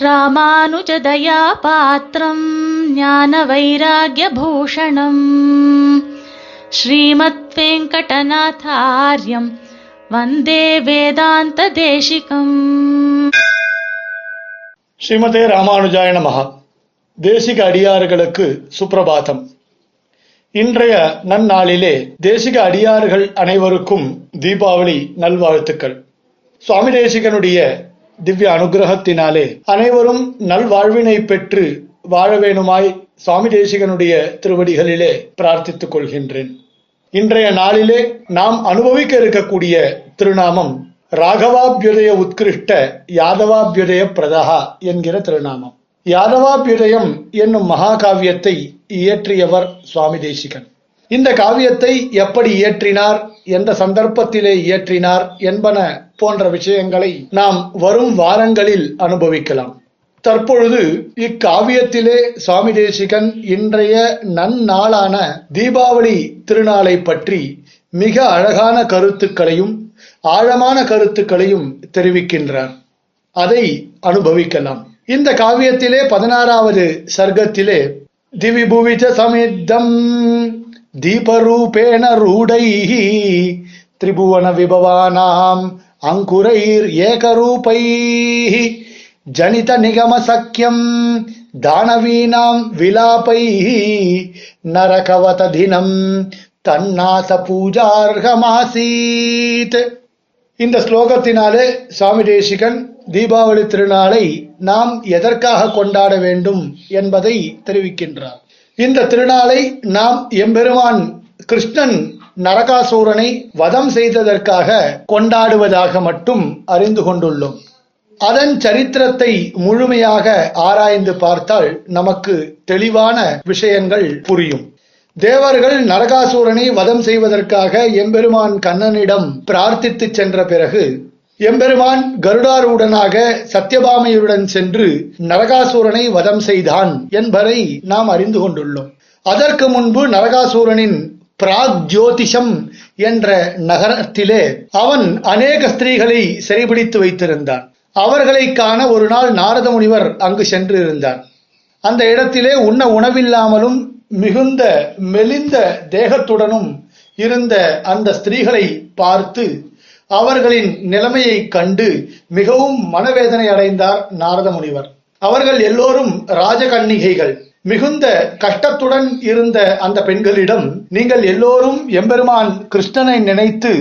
ராமானுஜதயா பாத்திரம் ஞான வைராகியபூஷணம் ஸ்ரீமத் வெங்கடநாதாரியம் வந்தே வேதாந்த தேசிகம் ஸ்ரீமதே ராமானுஜாய நமகா தேசிக அடியார்களுக்கு சுப்பிரபாதம் இன்றைய நன்னாளிலே தேசிக அடியார்கள் அனைவருக்கும் தீபாவளி நல்வாழ்த்துக்கள். சுவாமி தேசிகனுடைய திவ்ய அனுகிரகத்தினாலே அனைவரும் நல்வாழ்வினை பெற்று வாழ வேணுமாய் சுவாமி தேசிகனுடைய திருவடிகளிலே பிரார்த்தித்துக் கொள்கின்றேன். இன்றைய நாளிலே நாம் அனுபவிக்க இருக்கக்கூடிய திருநாமம் ராகவாபியுதய உத்கிருஷ்ட யாதவாபியுதய பிரதகா என்கிற திருநாமம். யாதவாபியுதயம் என்னும் மகாகாவியத்தை இயற்றியவர் சுவாமி தேசிகன். இந்த காவியத்தை எப்படி இயற்றினார் எந்த சந்தர்ப்பத்திலே இயற்றினார் என்பன போன்ற விஷயங்களை நாம் வரும் வாரங்களில் அனுபவிக்கலாம். தற்பொழுது இக்காவியத்திலே சுவாமி தேசிகன் இன்றைய நன்னாளான தீபாவளி திருநாளை பற்றி மிக அழகான கருத்துக்களையும் ஆழமான கருத்துக்களையும் தெரிவிக்கின்றார். அதை அனுபவிக்கலாம். இந்த காவியத்திலே பதினாறாவது சர்க்கத்திலே திவிபுவிச்ச சமித்தம் தீபரூபேண ரூடை திரிபுவன விபவானாம் அங்குரைர் ஏகரூபை ஜனித நிகம சக்கியம் தானவீனாம் விலாபை நரகவத தினம் தன்னாச பூஜார்கமாசீத். இந்த ஸ்லோகத்தினாலே சுவாமி தேசிகன் தீபாவளி திருநாளை நாம் எதற்காக கொண்டாட வேண்டும் என்பதை தெரிவிக்கின்றார். இந்த திருநாளை நாம் எம்பெருமான் கிருஷ்ணன் நரகாசூரனை வதம் செய்ததற்காக கொண்டாடுவதாக மட்டும் அறிந்து கொண்டுள்ளோம். அதன் சரித்திரத்தை முழுமையாக ஆராய்ந்து பார்த்தால் நமக்கு தெளிவான விஷயங்கள் புரியும். தேவர்கள் நரகாசூரனை வதம் செய்வதற்காக எம்பெருமான் கண்ணனிடம் பிரார்த்தித்து சென்ற பிறகு எம்பெருமான் கருடாரூடனாக சத்யபாமையுடன் சென்று நரகாசூரனை வதம் செய்தான் என்பதை நாம் அறிந்து கொண்டுள்ளோம். அதற்கு முன்பு நரகாசூரனின் பிராக் ஜோதிஷம் என்ற நகரத்திலே அவன் அநேக ஸ்திரீகளை சிறைபிடித்து வைத்திருந்தான். அவர்களை காண ஒரு நாள் நாரத முனிவர் அங்கு சென்று இருந்தார் அந்த இடத்திலே உண்ண உணவில்லாமலும் மிகுந்த மெலிந்த தேகத்துடனும் இருந்த அந்த ஸ்திரீகளை பார்த்து அவர்களின் நிலைமையை கண்டு மிகவும் மனவேதனை அடைந்தார் நாரத முனிவர். அவர்கள் எல்லோரும் ராஜகன்னிகைகள். மிகுந்த கஷ்டத்துடன் இருந்த அந்த பெண்களிடம் நீங்கள் எல்லோரும் எம்பெருமான் கிருஷ்ணனை நினைத்து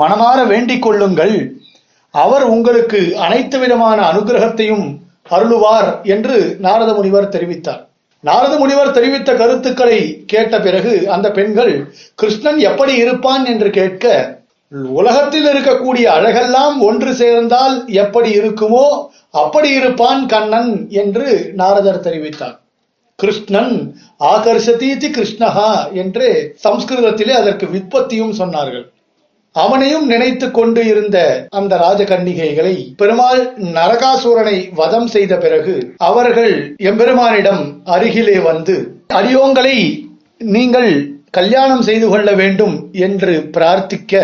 மனமாற வேண்டிக் கொள்ளுங்கள். அவர் உங்களுக்கு அனைத்து விதமான அனுகிரகத்தையும் அருளுவார் என்று நாரத முனிவர் தெரிவித்தார். நாரத முனிவர் தெரிவித்த கருத்துக்களை கேட்ட பிறகு அந்த பெண்கள் கிருஷ்ணன் எப்படி இருப்பான் என்று கேட்க உலகத்தில் இருக்கக்கூடிய அழகெல்லாம் ஒன்று சேர்ந்தால் எப்படி இருக்குமோ அப்படி இருப்பான் கண்ணன் என்று நாரதர் தெரிவித்தார். கிருஷ்ணன் ஆகர்ஷதீதி கிருஷ்ணஹா என்று சம்ஸ்கிருதத்திலே அதற்கு விற்பத்தியும் சொன்னார்கள். அவனையும் நினைத்து கொண்டு இருந்த அந்த ராஜகன்னிகைகளை பெருமாள் நரகாசூரனை வதம் செய்த பிறகு அவர்கள் எம்பெருமானிடம் அருகிலே வந்து அடியோங்களை நீங்கள் கல்யாணம் செய்து கொள்ள வேண்டும் என்று பிரார்த்திக்க.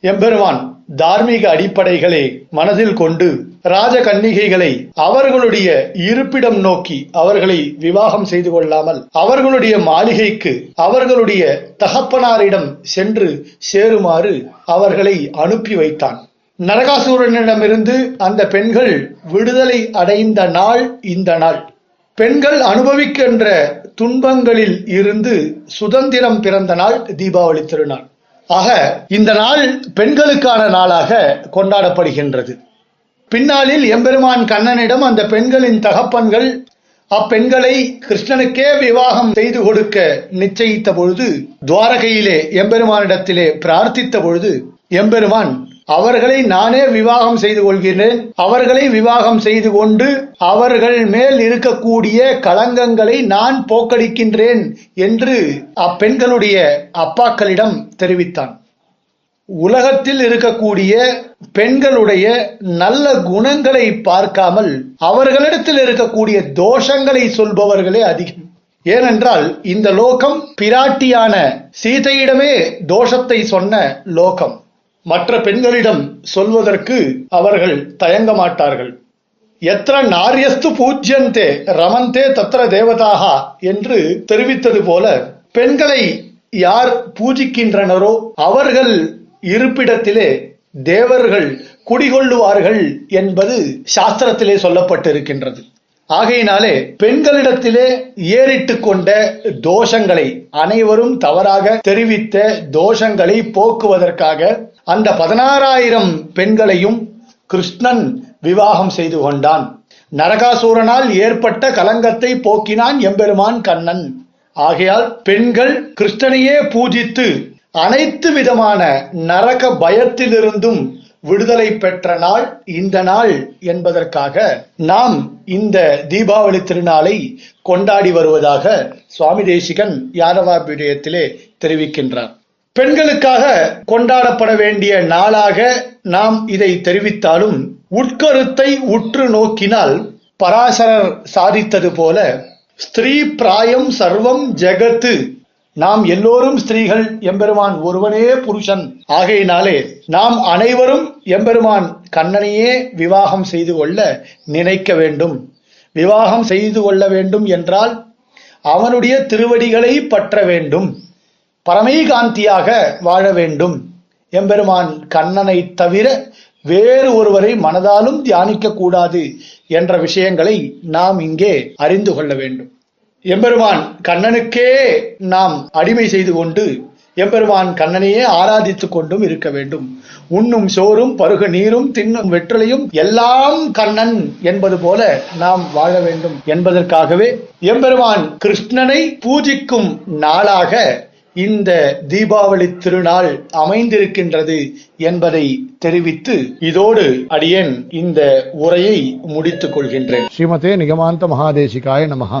எம்பெருமான் தார்மீக அடிப்படைகளை மனதில் கொண்டு ராஜ கன்னிகைகளை அவர்களுடைய இருப்பிடம் நோக்கி அவர்களை விவாகம் செய்து கொள்ளாமல் அவர்களுடைய மாளிகைக்கு அவர்களுடைய தகப்பனாரிடம் சென்று சேருமாறு அவர்களை அனுப்பி வைத்தான். நரகாசூரனிடமிருந்து அந்த பெண்கள் விடுதலை அடைந்த நாள் இந்த நாள். பெண்கள் அனுபவிக்கின்ற துன்பங்களில் இருந்து சுதந்திரம் பிறந்த நாள் தீபாவளி திருநாள். ஆக இந்த நாள் பெண்களுக்கான நாளாக கொண்டாடப்படுகின்றது. பின்னாளில் எம்பெருமான் கண்ணனிடம் அந்த பெண்களின் தகப்பன்கள் அப்பெண்களை கிருஷ்ணனுக்கே விவாகம் செய்து கொடுக்க நிச்சயித்த பொழுது துவாரகையிலே எம்பெருமானிடத்திலே பிரார்த்தித்த பொழுது எம்பெருமான் அவர்களை நானே விவாகம் செய்து கொள்கிறேன். அவர்களை விவாகம் செய்து கொண்டு அவர்கள் மேல் இருக்கக்கூடிய களங்கங்களை நான் போக்கடிக்கின்றேன் என்று அப்பெண்களுடைய அப்பாக்களிடம் தெரிவித்தான். உலகத்தில் இருக்கக்கூடிய பெண்களுடைய நல்ல குணங்களை பார்க்காமல் அவர்களிடத்தில் இருக்கக்கூடிய தோஷங்களை சொல்பவர்களே அதிகம். ஏனென்றால் இந்த லோகம் பிராட்டியான சீதையிடமே தோஷத்தை சொன்ன லோகம். மற்ற பெண்களிடம் சொல்வதற்கு அவர்கள் தயங்க மாட்டார்கள். எத்திர நாரியஸ்து பூஜ்யந்தே ரமந்தே தத்திர தேவதாகா என்று தெரிவித்தது போல பெண்களை யார் பூஜிக்கின்றனரோ அவர்கள் இருப்பிடத்திலே தேவர்கள் குடிகொள்ளுவார்கள் என்பது சாஸ்திரத்திலே சொல்லப்பட்டிருக்கின்றது. ஆகையினாலே பெண்களிடத்திலே ஏறிட்டு கொண்ட தோஷங்களை அனைவரும் தவறாக தெரிவித்த தோஷங்களை போக்குவதற்காக அந்த பதினாறாயிரம் பெண்களையும் கிருஷ்ணன் விவாகம் செய்து கொண்டான். நரகாசூரனால் ஏற்பட்ட கலங்கத்தை போக்கினான் எம்பெருமான் கண்ணன். ஆகையால் பெண்கள் கிருஷ்ணனையே பூஜித்து அனைத்து விதமான நரக பயத்திலிருந்தும் விடுதலை பெற்ற நாள் இந்த நாள் என்பதற்காக நாம் இந்த தீபாவளி திருநாளை கொண்டாடி வருவதாக சுவாமி தேசிகன் யாதவாபிடயத்திலே தெரிவிக்கின்றார். பெண்களுக்காக கொண்டாடப்பட வேண்டிய நாளாக நாம் இதை தெரிவித்தாலும் உட்கருத்தை உற்று நோக்கினால் பராசரர் சாதித்தது போல ஸ்திரீ பிராயம் சர்வம் ஜெகத்து நாம் எல்லோரும் ஸ்திரீகள் எம்பெருமான் ஒருவனே புருஷன். ஆகையினாலே நாம் அனைவரும் எம்பெருமான் கண்ணனையே விவாகம் செய்து கொள்ள நினைக்க வேண்டும். விவாகம் செய்து கொள்ள வேண்டும் என்றால் அவனுடைய திருவடிகளை பற்ற வேண்டும். பரமைகாந்தியாக வாழ வேண்டும். எம்பெருமான் கண்ணனை தவிர வேறு ஒருவரை மனதாலும் தியானிக்க கூடாது என்ற விஷயங்களை நாம் இங்கே அறிந்து கொள்ள வேண்டும். எம்பெருமான் கண்ணனுக்கே நாம் அடிமை செய்து கொண்டு எம்பெருமான் கண்ணனையே ஆராதித்து கொண்டும் இருக்க வேண்டும். உண்ணும் சோறும் பருக நீரும் தின்னும் வெற்றலையும் எல்லாம் கண்ணன் என்பது போல நாம் வாழ வேண்டும் என்பதற்காகவே எம்பெருமான் கிருஷ்ணனை பூஜிக்கும் நாளாக இந்த தீபாவளி திருநாள் அமைந்திருக்கின்றது என்பதை தெரிவித்து இதோடு அடியேன் இந்த உரையை முடித்துக் கொள்கின்றேன். ஸ்ரீமதே நிகமாந்த மகாதேசிகாய நமகா